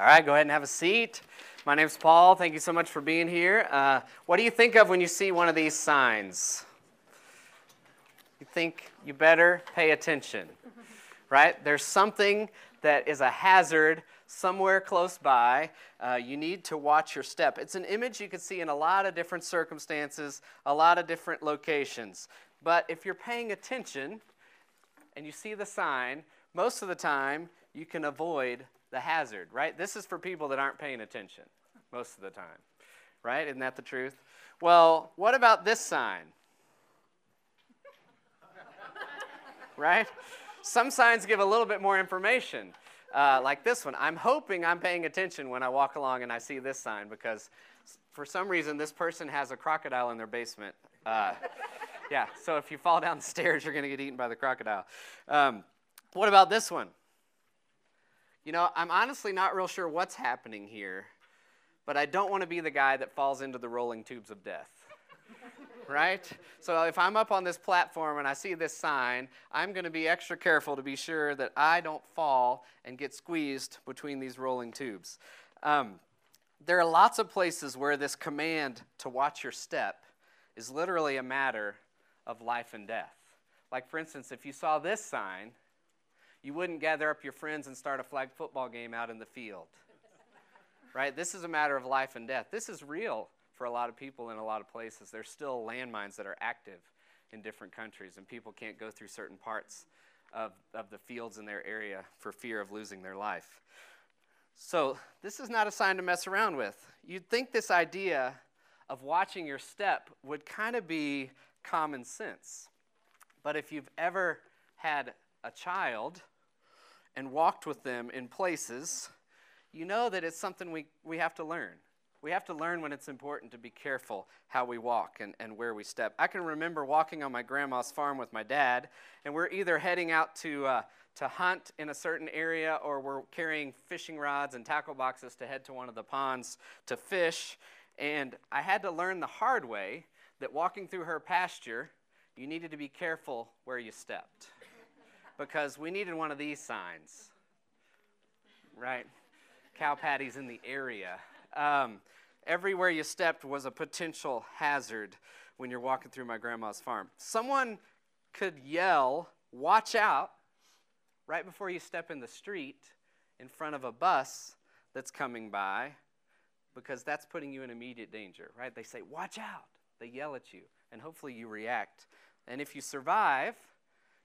All right, go ahead and have a seat. My name's Paul. Thank you so much for being here. Uh, what do you think of when you see one of these signs? You think you better pay attention, right? There's something that is a hazard somewhere close by. Uh, you need to watch your step. It's an image you can see in a lot of different circumstances, a lot of different locations. But if you're paying attention and you see the sign, most of the time you can avoid the hazard, right? This is for people that aren't paying attention most of the time, right? Isn't that the truth? Well, what about this sign? right? Some signs give a little bit more information, uh, like this one. I'm hoping I'm paying attention when I walk along and I see this sign because for some reason this person has a crocodile in their basement. Uh, yeah, so if you fall down the stairs, you're going to get eaten by the crocodile. Um, what about this one? You know, I'm honestly not real sure what's happening here, but I don't want to be the guy that falls into the rolling tubes of death. right? So if I'm up on this platform and I see this sign, I'm going to be extra careful to be sure that I don't fall and get squeezed between these rolling tubes. Um, there are lots of places where this command to watch your step is literally a matter of life and death. Like, for instance, if you saw this sign, you wouldn't gather up your friends and start a flag football game out in the field. right? This is a matter of life and death. This is real for a lot of people in a lot of places. There's still landmines that are active in different countries, and people can't go through certain parts of, of the fields in their area for fear of losing their life. So, this is not a sign to mess around with. You'd think this idea of watching your step would kind of be common sense. But if you've ever had a child and walked with them in places, you know that it's something we, we have to learn. We have to learn when it's important to be careful how we walk and, and where we step. I can remember walking on my grandma's farm with my dad, and we're either heading out to, uh, to hunt in a certain area or we're carrying fishing rods and tackle boxes to head to one of the ponds to fish. And I had to learn the hard way that walking through her pasture, you needed to be careful where you stepped because we needed one of these signs, right? Cow patties in the area. Um, everywhere you stepped was a potential hazard when you're walking through my grandma's farm. Someone could yell, Watch out, right before you step in the street in front of a bus that's coming by because that's putting you in immediate danger, right? They say, Watch out. They yell at you, and hopefully you react. And if you survive,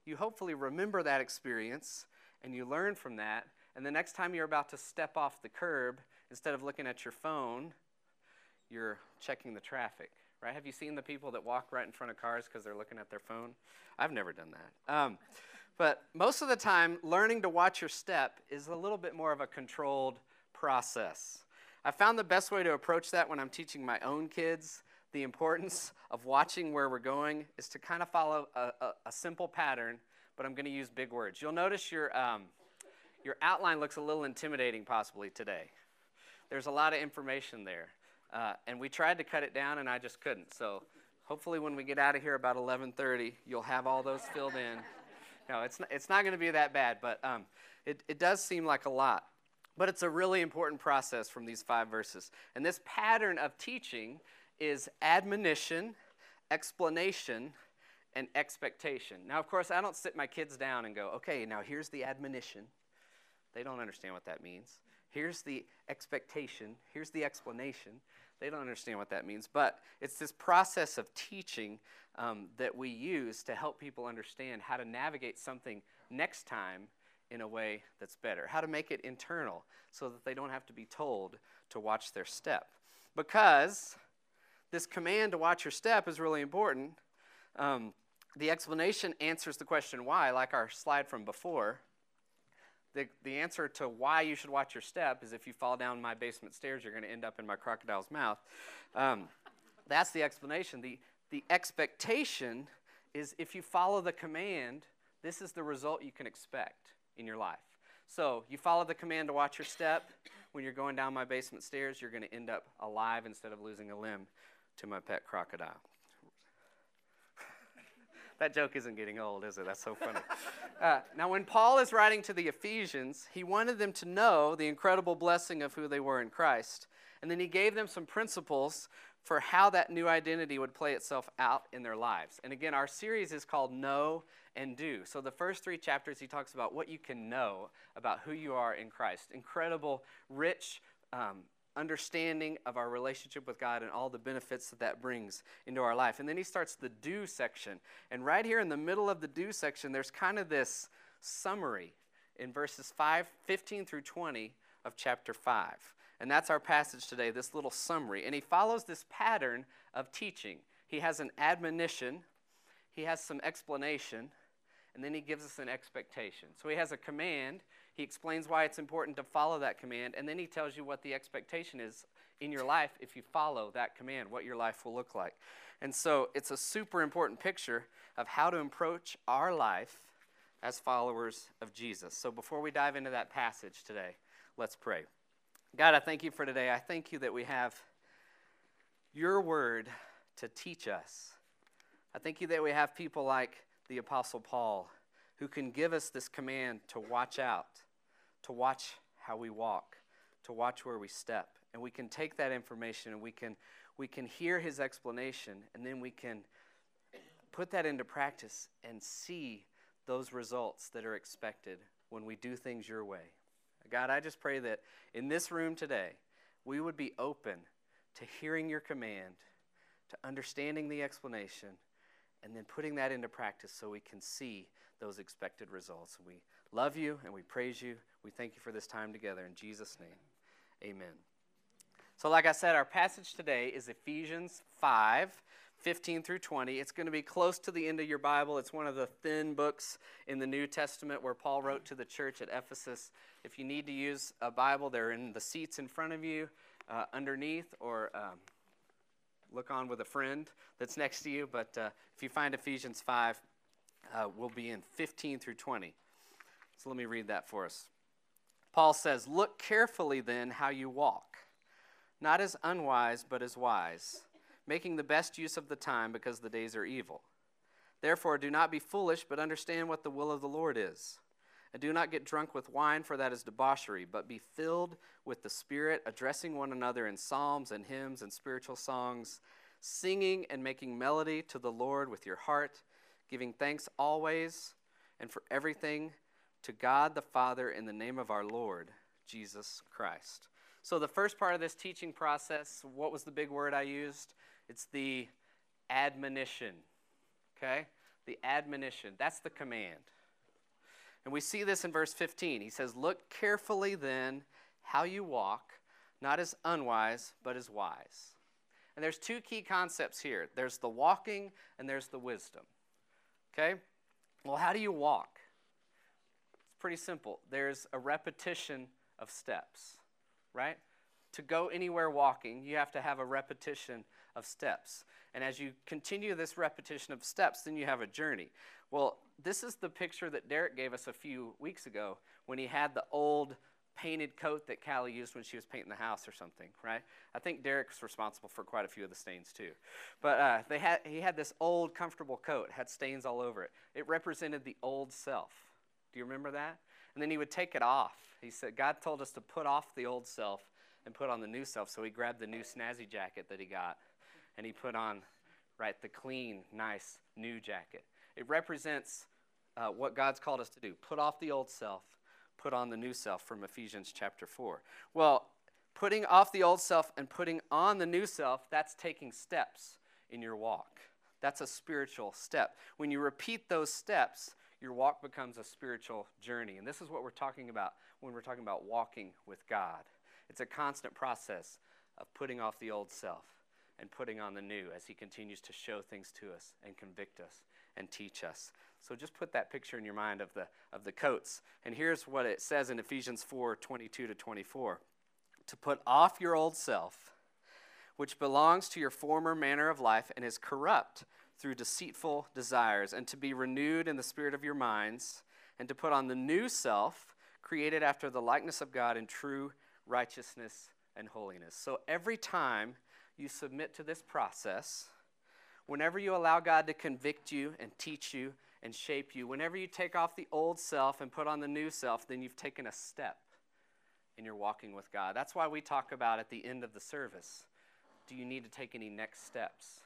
you hopefully remember that experience and you learn from that. And the next time you're about to step off the curb, instead of looking at your phone, you're checking the traffic, right? Have you seen the people that walk right in front of cars because they're looking at their phone? I've never done that. Um, but most of the time, learning to watch your step is a little bit more of a controlled process. I found the best way to approach that when I'm teaching my own kids the importance of watching where we're going is to kind of follow a, a, a simple pattern, but I'm going to use big words. You'll notice your, um, your outline looks a little intimidating possibly today. There's a lot of information there. Uh, and we tried to cut it down, and I just couldn't. So hopefully when we get out of here about 11.30, you'll have all those filled in. No, it's not, it's not going to be that bad, but um, it, it does seem like a lot. But it's a really important process from these five verses. And this pattern of teaching is admonition, explanation, and expectation. Now, of course, I don't sit my kids down and go, okay, now here's the admonition. They don't understand what that means. Here's the expectation. Here's the explanation. They don't understand what that means. But it's this process of teaching um, that we use to help people understand how to navigate something next time in a way that's better, how to make it internal so that they don't have to be told to watch their step. Because this command to watch your step is really important. Um, the explanation answers the question why, like our slide from before. The, the answer to why you should watch your step is if you fall down my basement stairs, you're going to end up in my crocodile's mouth. Um, that's the explanation. The, the expectation is if you follow the command, this is the result you can expect in your life. So you follow the command to watch your step. When you're going down my basement stairs, you're going to end up alive instead of losing a limb to my pet crocodile. that joke isn't getting old, is it? That's so funny. Uh, now, when Paul is writing to the Ephesians, he wanted them to know the incredible blessing of who they were in Christ. And then he gave them some principles for how that new identity would play itself out in their lives. And again, our series is called Know and Do. So the first three chapters, he talks about what you can know about who you are in Christ. Incredible, rich, um, understanding of our relationship with God and all the benefits that that brings into our life. And then he starts the do section. And right here in the middle of the do section, there's kind of this summary in verses 5, 15 through 20 of chapter 5. And that's our passage today, this little summary. And he follows this pattern of teaching. He has an admonition, he has some explanation, and then he gives us an expectation. So he has a command, he explains why it's important to follow that command, and then he tells you what the expectation is in your life if you follow that command, what your life will look like. And so it's a super important picture of how to approach our life as followers of Jesus. So before we dive into that passage today, let's pray. God, I thank you for today. I thank you that we have your word to teach us. I thank you that we have people like the Apostle Paul who can give us this command to watch out to watch how we walk, to watch where we step. And we can take that information and we can, we can hear his explanation, and then we can put that into practice and see those results that are expected when we do things your way. God, I just pray that in this room today, we would be open to hearing your command, to understanding the explanation, and then putting that into practice so we can see those expected results. We love you and we praise you. We thank you for this time together. In Jesus' name, amen. So, like I said, our passage today is Ephesians 5 15 through 20. It's going to be close to the end of your Bible. It's one of the thin books in the New Testament where Paul wrote to the church at Ephesus. If you need to use a Bible, they're in the seats in front of you, uh, underneath, or um, look on with a friend that's next to you. But uh, if you find Ephesians 5, uh, we'll be in 15 through 20. So let me read that for us. Paul says, Look carefully then how you walk, not as unwise, but as wise, making the best use of the time because the days are evil. Therefore, do not be foolish, but understand what the will of the Lord is. And do not get drunk with wine, for that is debauchery, but be filled with the Spirit, addressing one another in psalms and hymns and spiritual songs, singing and making melody to the Lord with your heart, giving thanks always and for everything to God the Father in the name of our Lord Jesus Christ. So, the first part of this teaching process, what was the big word I used? It's the admonition. Okay? The admonition. That's the command. And we see this in verse 15. He says, Look carefully then how you walk, not as unwise, but as wise. And there's two key concepts here there's the walking and there's the wisdom. Okay? Well, how do you walk? It's pretty simple. There's a repetition of steps, right? To go anywhere walking, you have to have a repetition of steps. And as you continue this repetition of steps, then you have a journey. Well, this is the picture that Derek gave us a few weeks ago when he had the old painted coat that Callie used when she was painting the house or something, right? I think Derek's responsible for quite a few of the stains too. But uh, they had, he had this old, comfortable coat, had stains all over it. It represented the old self. Do you remember that? And then he would take it off. He said, God told us to put off the old self and put on the new self. So he grabbed the new snazzy jacket that he got and he put on, right, the clean, nice new jacket. It represents uh, what God's called us to do put off the old self, put on the new self from Ephesians chapter 4. Well, putting off the old self and putting on the new self, that's taking steps in your walk. That's a spiritual step. When you repeat those steps, your walk becomes a spiritual journey. And this is what we're talking about when we're talking about walking with God. It's a constant process of putting off the old self and putting on the new as He continues to show things to us and convict us and teach us. So just put that picture in your mind of the, of the coats. And here's what it says in Ephesians 4 22 to 24 to put off your old self, which belongs to your former manner of life and is corrupt through deceitful desires, and to be renewed in the spirit of your minds, and to put on the new self, created after the likeness of God in true righteousness and holiness. So every time you submit to this process, Whenever you allow God to convict you and teach you and shape you, whenever you take off the old self and put on the new self, then you've taken a step in your walking with God. That's why we talk about at the end of the service do you need to take any next steps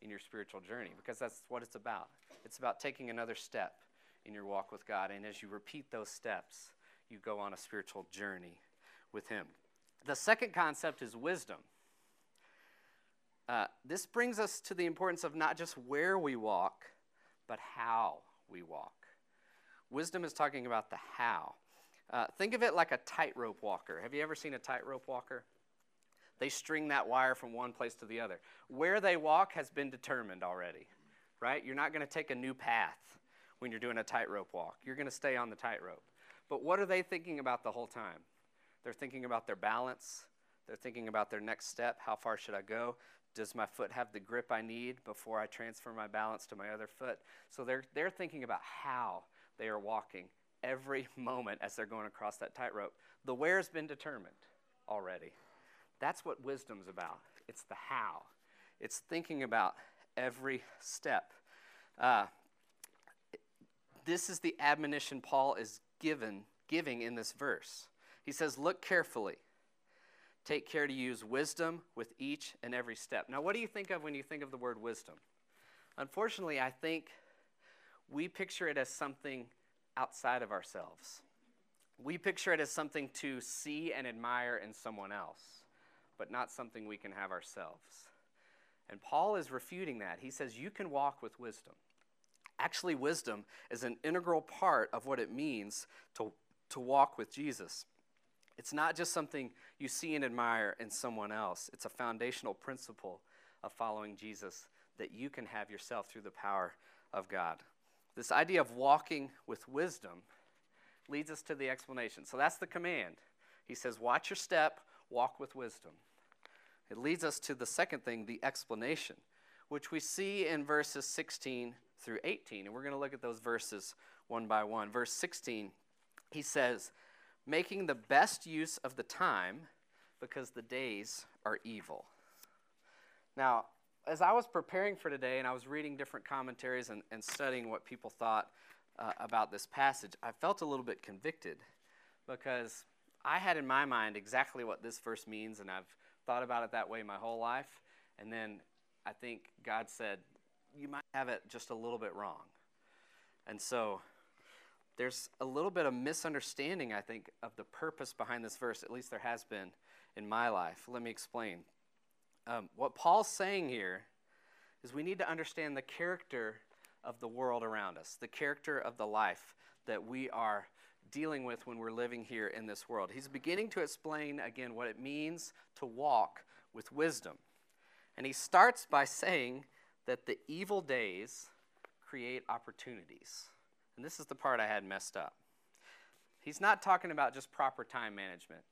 in your spiritual journey? Because that's what it's about. It's about taking another step in your walk with God. And as you repeat those steps, you go on a spiritual journey with Him. The second concept is wisdom. Uh, this brings us to the importance of not just where we walk, but how we walk. Wisdom is talking about the how. Uh, think of it like a tightrope walker. Have you ever seen a tightrope walker? They string that wire from one place to the other. Where they walk has been determined already, right? You're not going to take a new path when you're doing a tightrope walk. You're going to stay on the tightrope. But what are they thinking about the whole time? They're thinking about their balance. They're thinking about their next step. How far should I go? Does my foot have the grip I need before I transfer my balance to my other foot? So they're, they're thinking about how they are walking every moment as they're going across that tightrope. The where's been determined already. That's what wisdom's about. It's the how. It's thinking about every step. Uh, this is the admonition Paul is given, giving in this verse. He says, Look carefully. Take care to use wisdom with each and every step. Now, what do you think of when you think of the word wisdom? Unfortunately, I think we picture it as something outside of ourselves. We picture it as something to see and admire in someone else, but not something we can have ourselves. And Paul is refuting that. He says, You can walk with wisdom. Actually, wisdom is an integral part of what it means to, to walk with Jesus. It's not just something you see and admire in someone else, it's a foundational principle of following Jesus that you can have yourself through the power of God. This idea of walking with wisdom leads us to the explanation. So that's the command. He says, Watch your step, walk with wisdom. It leads us to the second thing, the explanation, which we see in verses 16 through 18. And we're going to look at those verses one by one. Verse 16, he says, Making the best use of the time because the days are evil. Now, as I was preparing for today and I was reading different commentaries and, and studying what people thought uh, about this passage, I felt a little bit convicted because I had in my mind exactly what this verse means, and I've thought about it that way my whole life. And then I think God said, You might have it just a little bit wrong. And so there's a little bit of misunderstanding, I think, of the purpose behind this verse. At least there has been in my life. Let me explain. Um, what Paul's saying here is we need to understand the character of the world around us, the character of the life that we are dealing with when we're living here in this world. He's beginning to explain again what it means to walk with wisdom. And he starts by saying that the evil days create opportunities. And this is the part I had messed up. He's not talking about just proper time management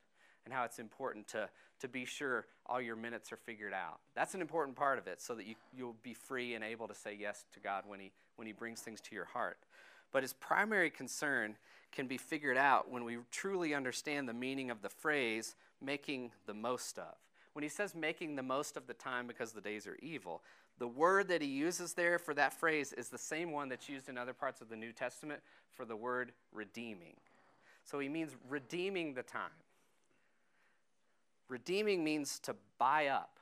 and how it's important to, to be sure all your minutes are figured out. That's an important part of it so that you, you'll be free and able to say yes to God when he, when he brings things to your heart. But his primary concern can be figured out when we truly understand the meaning of the phrase making the most of. When he says making the most of the time because the days are evil, the word that he uses there for that phrase is the same one that's used in other parts of the New Testament for the word redeeming. So he means redeeming the time. Redeeming means to buy up.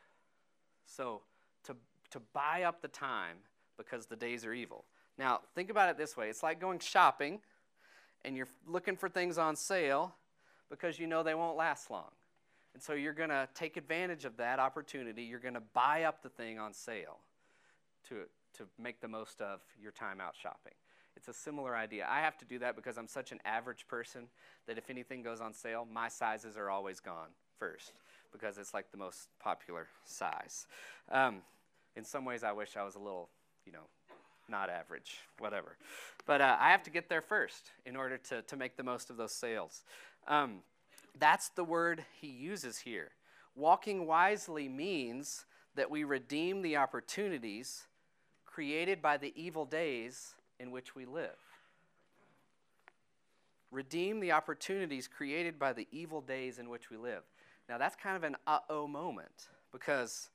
So to, to buy up the time because the days are evil. Now, think about it this way it's like going shopping and you're looking for things on sale because you know they won't last long. And so you're going to take advantage of that opportunity. You're going to buy up the thing on sale to, to make the most of your time out shopping. It's a similar idea. I have to do that because I'm such an average person that if anything goes on sale, my sizes are always gone first because it's like the most popular size. Um, in some ways, I wish I was a little, you know, not average, whatever. But uh, I have to get there first in order to, to make the most of those sales. Um, that's the word he uses here. Walking wisely means that we redeem the opportunities created by the evil days in which we live redeem the opportunities created by the evil days in which we live. Now, that's kind of an uh oh moment because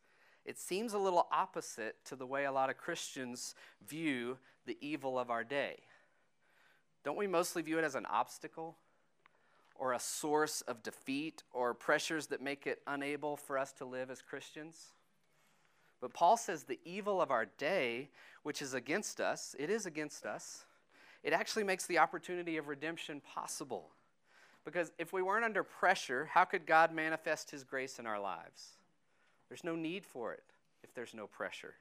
it seems a little opposite to the way a lot of Christians view the evil of our day. Don't we mostly view it as an obstacle or a source of defeat or pressures that make it unable for us to live as Christians? But Paul says the evil of our day, which is against us, it is against us, it actually makes the opportunity of redemption possible. Because if we weren't under pressure, how could God manifest his grace in our lives? There's no need for it if there's no pressure.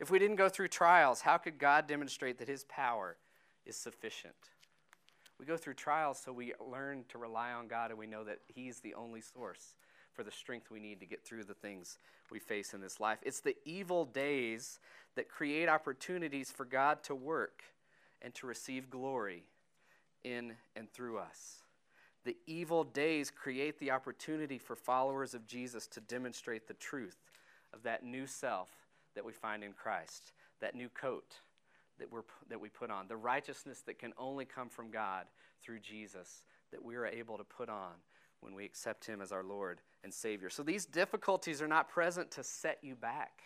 If we didn't go through trials, how could God demonstrate that his power is sufficient? We go through trials so we learn to rely on God and we know that he's the only source for the strength we need to get through the things we face in this life. It's the evil days that create opportunities for God to work and to receive glory in and through us. The evil days create the opportunity for followers of Jesus to demonstrate the truth of that new self that we find in Christ, that new coat that, we're, that we put on, the righteousness that can only come from God through Jesus that we are able to put on when we accept Him as our Lord and Savior. So these difficulties are not present to set you back.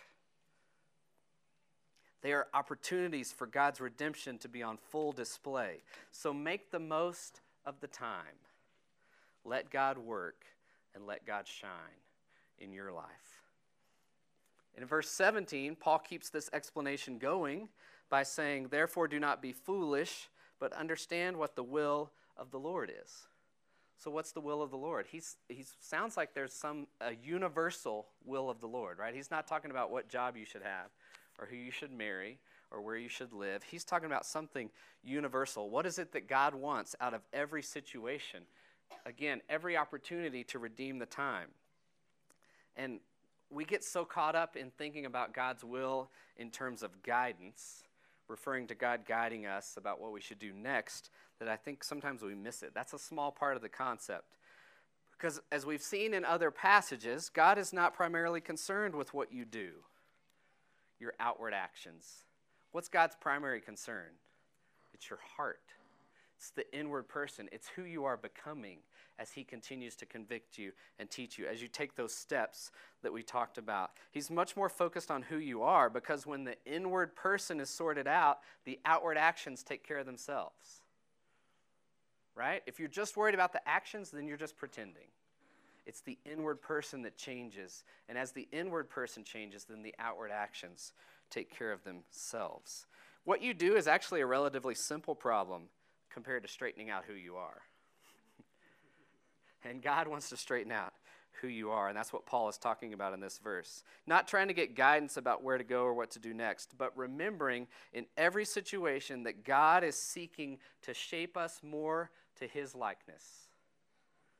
They are opportunities for God's redemption to be on full display. So make the most of the time. Let God work and let God shine in your life. In verse 17, Paul keeps this explanation going by saying, Therefore, do not be foolish, but understand what the will of the Lord is. So, what's the will of the Lord? He's, he sounds like there's some a universal will of the Lord, right? He's not talking about what job you should have or who you should marry or where you should live. He's talking about something universal. What is it that God wants out of every situation? Again, every opportunity to redeem the time. And we get so caught up in thinking about God's will in terms of guidance, referring to God guiding us about what we should do next, that I think sometimes we miss it. That's a small part of the concept. Because as we've seen in other passages, God is not primarily concerned with what you do, your outward actions. What's God's primary concern? It's your heart. It's the inward person. It's who you are becoming as He continues to convict you and teach you, as you take those steps that we talked about. He's much more focused on who you are because when the inward person is sorted out, the outward actions take care of themselves. Right? If you're just worried about the actions, then you're just pretending. It's the inward person that changes. And as the inward person changes, then the outward actions take care of themselves. What you do is actually a relatively simple problem compared to straightening out who you are. and God wants to straighten out who you are. And that's what Paul is talking about in this verse. Not trying to get guidance about where to go or what to do next, but remembering in every situation that God is seeking to shape us more to his likeness,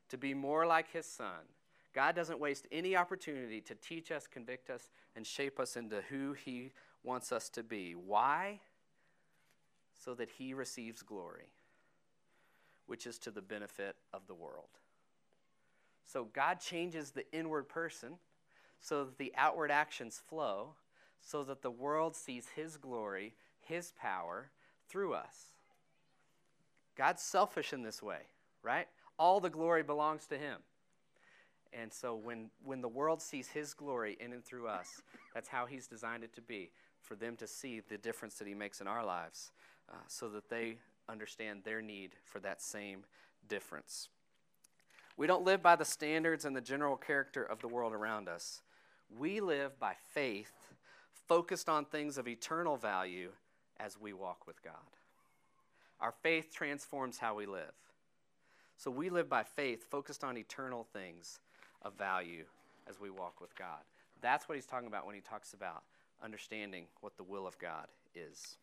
to be more like his son. God doesn't waste any opportunity to teach us, convict us, and shape us into who he wants us to be. Why? So that he receives glory which is to the benefit of the world. So God changes the inward person so that the outward actions flow, so that the world sees His glory, His power through us. God's selfish in this way, right? All the glory belongs to Him. And so when, when the world sees His glory in and through us, that's how He's designed it to be, for them to see the difference that He makes in our lives, uh, so that they understand their need for that same difference. We don't live by the standards and the general character of the world around us. We live by faith, focused on things of eternal value as we walk with God. Our faith transforms how we live. So we live by faith, focused on eternal things of value as we walk with God. That's what he's talking about when he talks about understanding what the will of God is.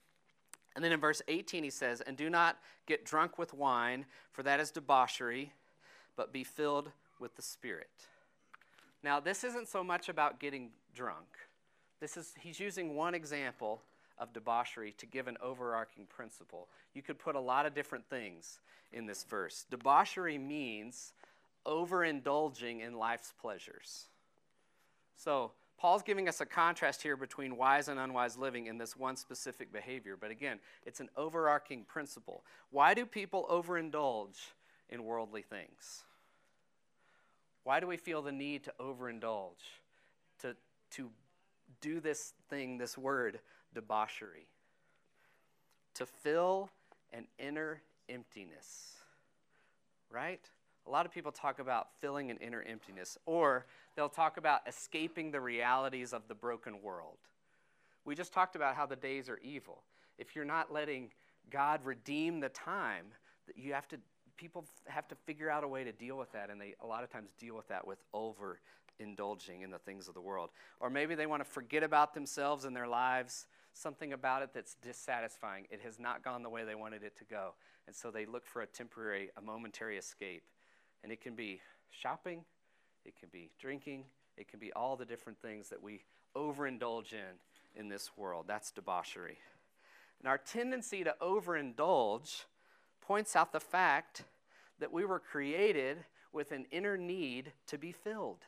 And then in verse 18, he says, And do not get drunk with wine, for that is debauchery, but be filled with the Spirit. Now, this isn't so much about getting drunk. This is, he's using one example of debauchery to give an overarching principle. You could put a lot of different things in this verse. Debauchery means overindulging in life's pleasures. So, Paul's giving us a contrast here between wise and unwise living in this one specific behavior. But again, it's an overarching principle. Why do people overindulge in worldly things? Why do we feel the need to overindulge, to, to do this thing, this word, debauchery. To fill an inner emptiness. Right? A lot of people talk about filling an inner emptiness, or they'll talk about escaping the realities of the broken world. We just talked about how the days are evil. If you're not letting God redeem the time, that you have to people have to figure out a way to deal with that, and they a lot of times deal with that with over indulging in the things of the world. Or maybe they want to forget about themselves and their lives, something about it that's dissatisfying. It has not gone the way they wanted it to go. And so they look for a temporary, a momentary escape. And it can be shopping, it can be drinking, it can be all the different things that we overindulge in in this world. That's debauchery. And our tendency to overindulge points out the fact that we were created with an inner need to be filled.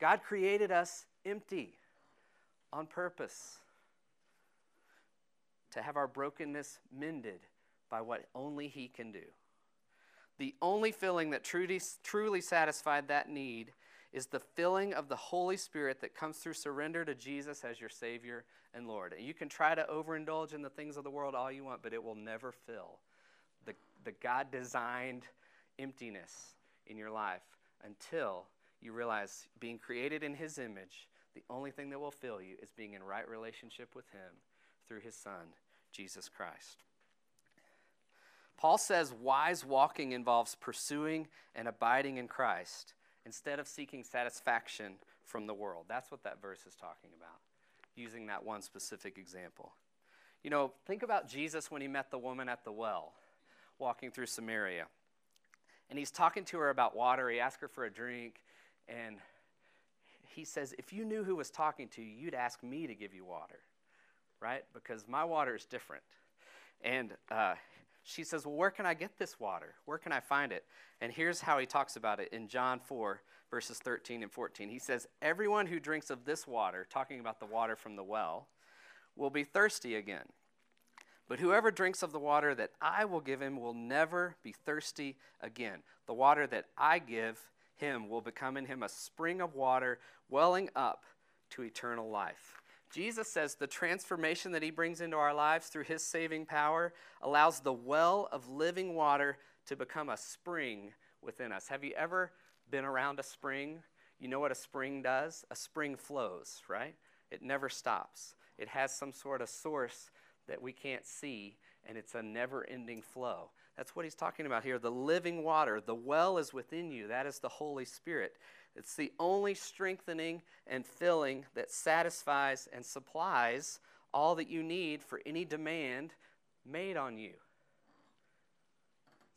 God created us empty on purpose to have our brokenness mended by what only He can do. The only filling that truly, truly satisfied that need is the filling of the Holy Spirit that comes through surrender to Jesus as your Savior and Lord. And you can try to overindulge in the things of the world all you want, but it will never fill the, the God designed emptiness in your life until you realize being created in His image, the only thing that will fill you is being in right relationship with Him through His Son, Jesus Christ. Paul says wise walking involves pursuing and abiding in Christ instead of seeking satisfaction from the world. That's what that verse is talking about, using that one specific example. You know, think about Jesus when he met the woman at the well, walking through Samaria. And he's talking to her about water. He asks her for a drink. And he says, If you knew who was talking to you, you'd ask me to give you water, right? Because my water is different. And uh, she says, Well, where can I get this water? Where can I find it? And here's how he talks about it in John 4, verses 13 and 14. He says, Everyone who drinks of this water, talking about the water from the well, will be thirsty again. But whoever drinks of the water that I will give him will never be thirsty again. The water that I give him will become in him a spring of water welling up to eternal life. Jesus says the transformation that he brings into our lives through his saving power allows the well of living water to become a spring within us. Have you ever been around a spring? You know what a spring does? A spring flows, right? It never stops. It has some sort of source that we can't see, and it's a never ending flow. That's what he's talking about here. The living water, the well is within you. That is the Holy Spirit. It's the only strengthening and filling that satisfies and supplies all that you need for any demand made on you.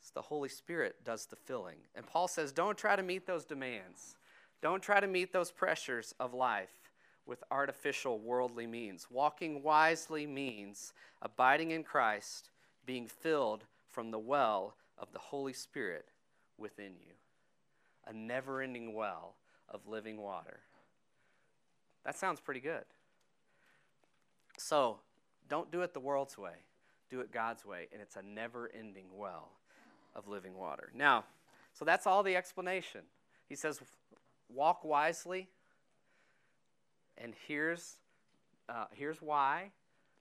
It's the Holy Spirit does the filling. And Paul says, don't try to meet those demands. Don't try to meet those pressures of life with artificial worldly means. Walking wisely means abiding in Christ, being filled from the well of the Holy Spirit within you. A never ending well of living water. That sounds pretty good. So, don't do it the world's way, do it God's way, and it's a never ending well of living water. Now, so that's all the explanation. He says, walk wisely, and here's, uh, here's why,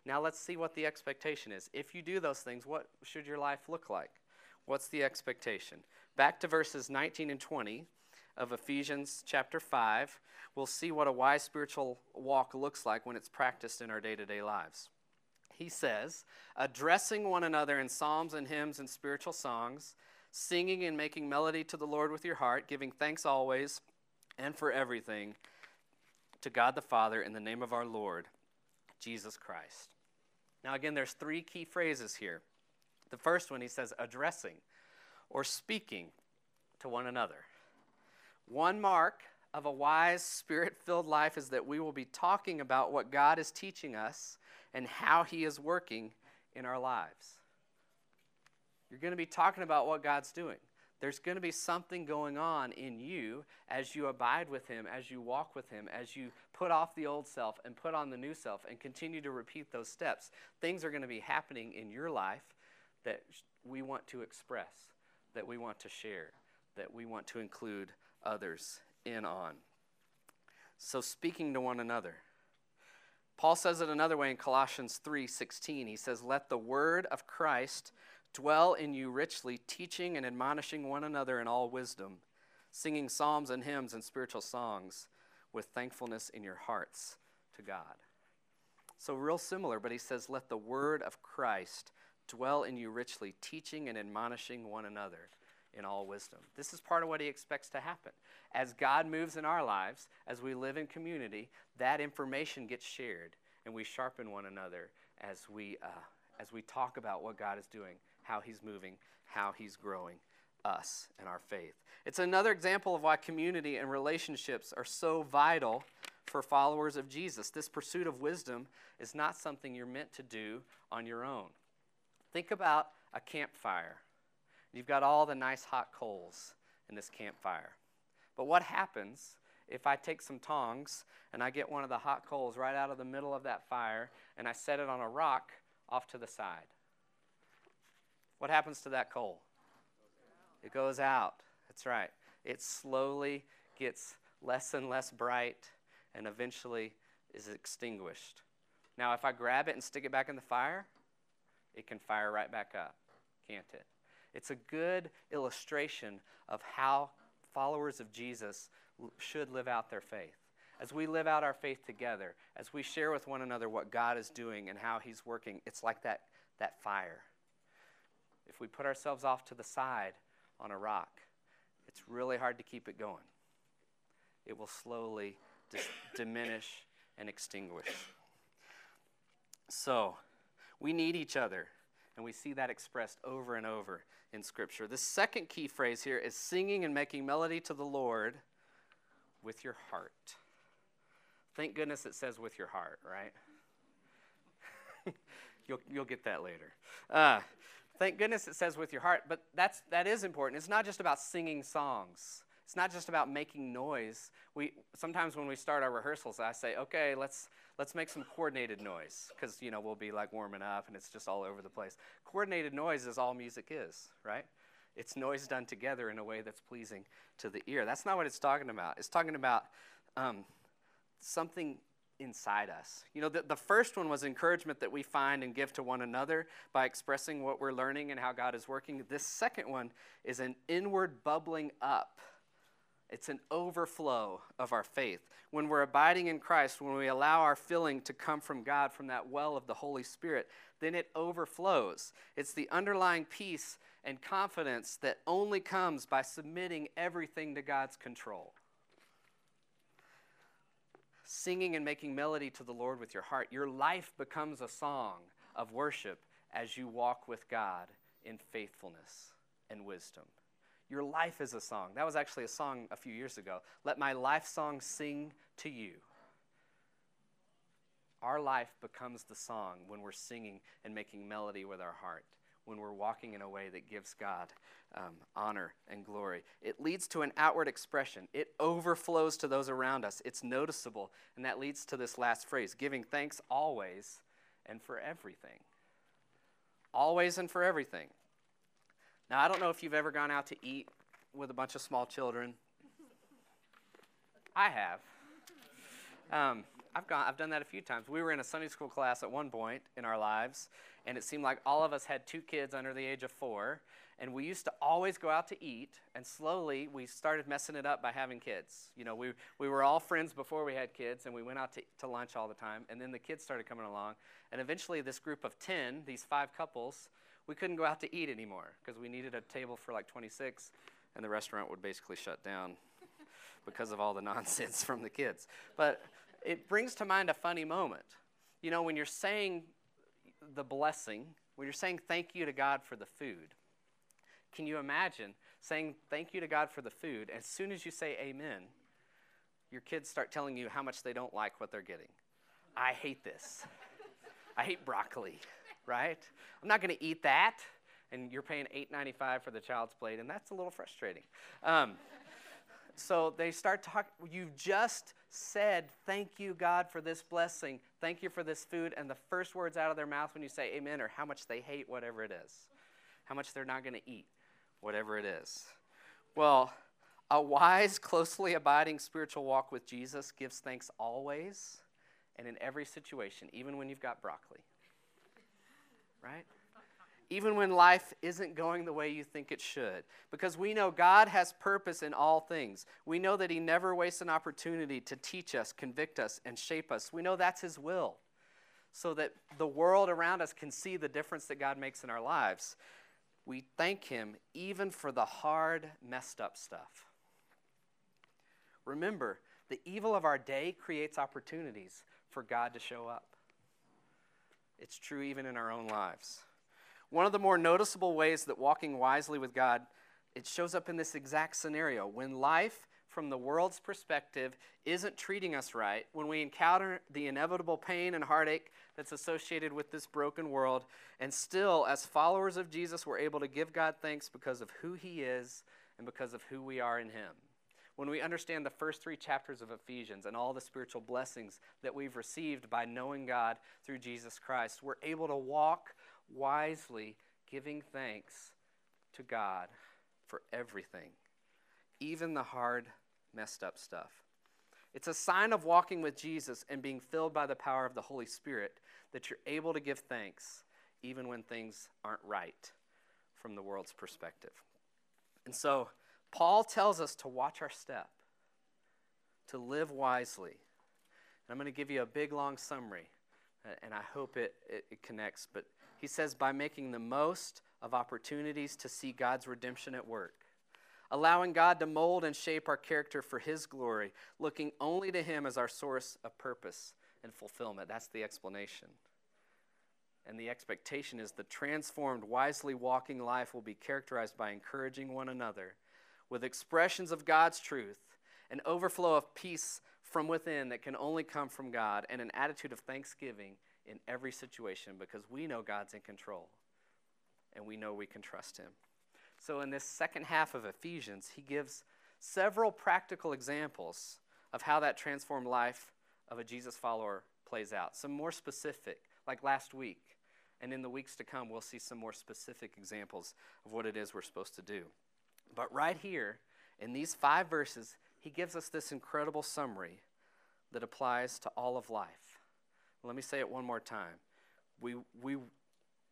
now let's see what the expectation is. If you do those things, what should your life look like? What's the expectation? Back to verses 19 and 20 of Ephesians chapter 5, we'll see what a wise spiritual walk looks like when it's practiced in our day to day lives. He says, addressing one another in psalms and hymns and spiritual songs, singing and making melody to the Lord with your heart, giving thanks always and for everything to God the Father in the name of our Lord Jesus Christ. Now, again, there's three key phrases here. The first one, he says, addressing or speaking to one another. One mark of a wise, spirit filled life is that we will be talking about what God is teaching us and how He is working in our lives. You're going to be talking about what God's doing. There's going to be something going on in you as you abide with Him, as you walk with Him, as you put off the old self and put on the new self and continue to repeat those steps. Things are going to be happening in your life that we want to express, that we want to share, that we want to include others in on. So speaking to one another. Paul says it another way in Colossians 3:16. He says, "Let the word of Christ dwell in you richly, teaching and admonishing one another in all wisdom, singing psalms and hymns and spiritual songs with thankfulness in your hearts to God." So real similar, but he says, "Let the word of Christ dwell in you richly, teaching and admonishing one another in all wisdom." This is part of what he expects to happen. As God moves in our lives, as we live in community, that information gets shared and we sharpen one another as we, uh, as we talk about what God is doing, how He's moving, how He's growing us and our faith. It's another example of why community and relationships are so vital for followers of Jesus. This pursuit of wisdom is not something you're meant to do on your own. Think about a campfire. You've got all the nice hot coals in this campfire. But what happens if I take some tongs and I get one of the hot coals right out of the middle of that fire and I set it on a rock off to the side. What happens to that coal? It goes out. That's right. It slowly gets less and less bright and eventually is extinguished. Now, if I grab it and stick it back in the fire, it can fire right back up, can't it? It's a good illustration of how followers of Jesus should live out their faith. As we live out our faith together, as we share with one another what God is doing and how He's working, it's like that, that fire. If we put ourselves off to the side on a rock, it's really hard to keep it going. It will slowly dis- diminish and extinguish. So, we need each other, and we see that expressed over and over in Scripture. The second key phrase here is singing and making melody to the Lord with your heart. Thank goodness it says with your heart, right? you'll, you'll get that later. Uh, thank goodness it says with your heart, but that's, that is important. It's not just about singing songs. It's not just about making noise. We, sometimes when we start our rehearsals, I say, okay, let's, let's make some coordinated noise because, you know, we'll be like warming up and it's just all over the place. Coordinated noise is all music is, right? It's noise done together in a way that's pleasing to the ear. That's not what it's talking about. It's talking about um, something inside us. You know, the, the first one was encouragement that we find and give to one another by expressing what we're learning and how God is working. This second one is an inward bubbling up. It's an overflow of our faith. When we're abiding in Christ, when we allow our filling to come from God, from that well of the Holy Spirit, then it overflows. It's the underlying peace and confidence that only comes by submitting everything to God's control. Singing and making melody to the Lord with your heart, your life becomes a song of worship as you walk with God in faithfulness and wisdom. Your life is a song. That was actually a song a few years ago. Let my life song sing to you. Our life becomes the song when we're singing and making melody with our heart when we're walking in a way that gives God um, honor and glory. It leads to an outward expression, it overflows to those around us. It's noticeable. And that leads to this last phrase giving thanks always and for everything. Always and for everything. Now, I don't know if you've ever gone out to eat with a bunch of small children. I have. Um, I've gone. I've done that a few times. We were in a Sunday school class at one point in our lives, and it seemed like all of us had two kids under the age of four. And we used to always go out to eat, and slowly we started messing it up by having kids. You know, we, we were all friends before we had kids, and we went out to, to lunch all the time. And then the kids started coming along, and eventually this group of 10, these five couples, we couldn't go out to eat anymore because we needed a table for like 26, and the restaurant would basically shut down because of all the nonsense from the kids. But it brings to mind a funny moment. You know, when you're saying the blessing, when you're saying thank you to God for the food, can you imagine saying thank you to God for the food? As soon as you say amen, your kids start telling you how much they don't like what they're getting. I hate this. I hate broccoli, right? I'm not going to eat that. And you're paying $8.95 for the child's plate, and that's a little frustrating. Um, so they start talking. You've just said, Thank you, God, for this blessing. Thank you for this food. And the first words out of their mouth when you say amen are how much they hate whatever it is, how much they're not going to eat whatever it is. Well, A wise, closely abiding spiritual walk with Jesus gives thanks always and in every situation, even when you've got broccoli. Right? Even when life isn't going the way you think it should. Because we know God has purpose in all things. We know that He never wastes an opportunity to teach us, convict us, and shape us. We know that's His will so that the world around us can see the difference that God makes in our lives. We thank Him even for the hard, messed up stuff. Remember, the evil of our day creates opportunities for God to show up. It's true even in our own lives. One of the more noticeable ways that walking wisely with God it shows up in this exact scenario when life from the world's perspective isn't treating us right, when we encounter the inevitable pain and heartache that's associated with this broken world, and still, as followers of Jesus, we're able to give God thanks because of who He is and because of who we are in Him when we understand the first three chapters of Ephesians and all the spiritual blessings that we've received by knowing God through Jesus Christ, we're able to walk wisely, giving thanks to God for everything, even the hard, messed up stuff. It's a sign of walking with Jesus and being filled by the power of the Holy Spirit that you're able to give thanks even when things aren't right from the world's perspective. And so, Paul tells us to watch our step, to live wisely. And I'm going to give you a big, long summary, and I hope it, it, it, connects. But he says, by making the most of opportunities to see God's redemption at work, allowing God to mold and shape our character for his glory, looking only to him as our source of purpose and fulfillment. That's the explanation. And the expectation is the transformed, wisely walking life will be characterized by encouraging one another with expressions of God's truth, an overflow of peace from within that can only come from God, and an attitude of thanksgiving in every situation because we know God's in control and we know we can trust Him. So, in this second half of Ephesians, he gives several practical examples of how that transformed life of a Jesus follower plays out. Some more specific, like last week. And in the weeks to come, we'll see some more specific examples of what it is we're supposed to do. But right here, in these five verses, he gives us this incredible summary that applies to all of life. Let me say it one more time. We, we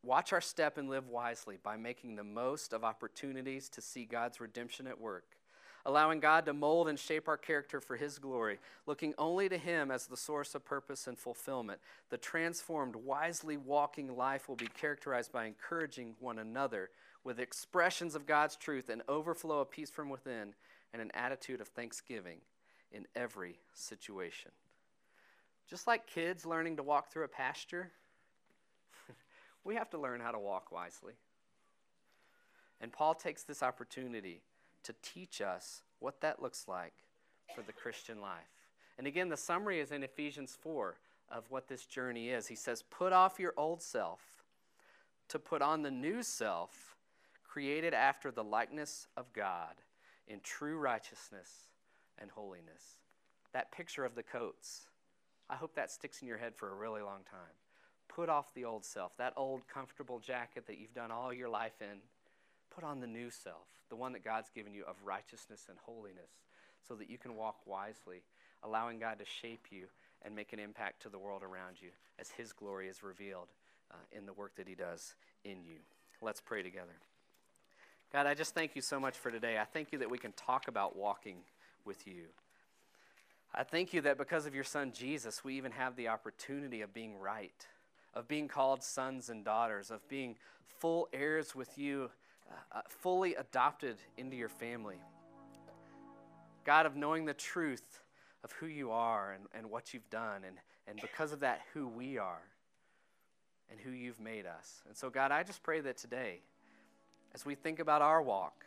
watch our step and live wisely by making the most of opportunities to see God's redemption at work, allowing God to mold and shape our character for His glory, looking only to Him as the source of purpose and fulfillment. The transformed, wisely walking life will be characterized by encouraging one another with expressions of God's truth, an overflow of peace from within, and an attitude of thanksgiving in every situation. Just like kids learning to walk through a pasture, we have to learn how to walk wisely. And Paul takes this opportunity to teach us what that looks like for the Christian life. And again, the summary is in Ephesians 4 of what this journey is. He says, Put off your old self to put on the new self created after the likeness of God in true righteousness and holiness. That picture of the coats, I hope that sticks in your head for a really long time. Put off the old self, that old comfortable jacket that you've done all your life in. Put on the new self, the one that God's given you of righteousness and holiness, so that you can walk wisely, allowing God to shape you and make an impact to the world around you as His glory is revealed uh, in the work that He does in you. Let's pray together. God, I just thank you so much for today. I thank you that we can talk about walking with you. I thank you that because of your son Jesus, we even have the opportunity of being right, of being called sons and daughters, of being full heirs with you, uh, uh fully adopted into your family. God, of knowing the truth of who you are and, and what you've done, and, and because of that, who we are and who you've made us. And so, God, I just pray that today, as we think about our walk,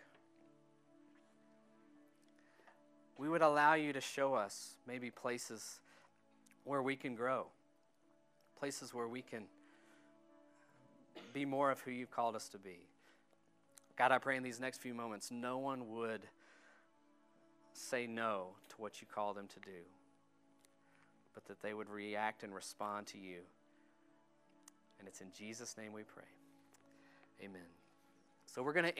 we would allow you to show us maybe places where we can grow, places where we can be more of who you've called us to be. God, I pray in these next few moments, no one would say no to what you call them to do, but that they would react and respond to you. And it's in Jesus' name we pray. Amen. So we're going to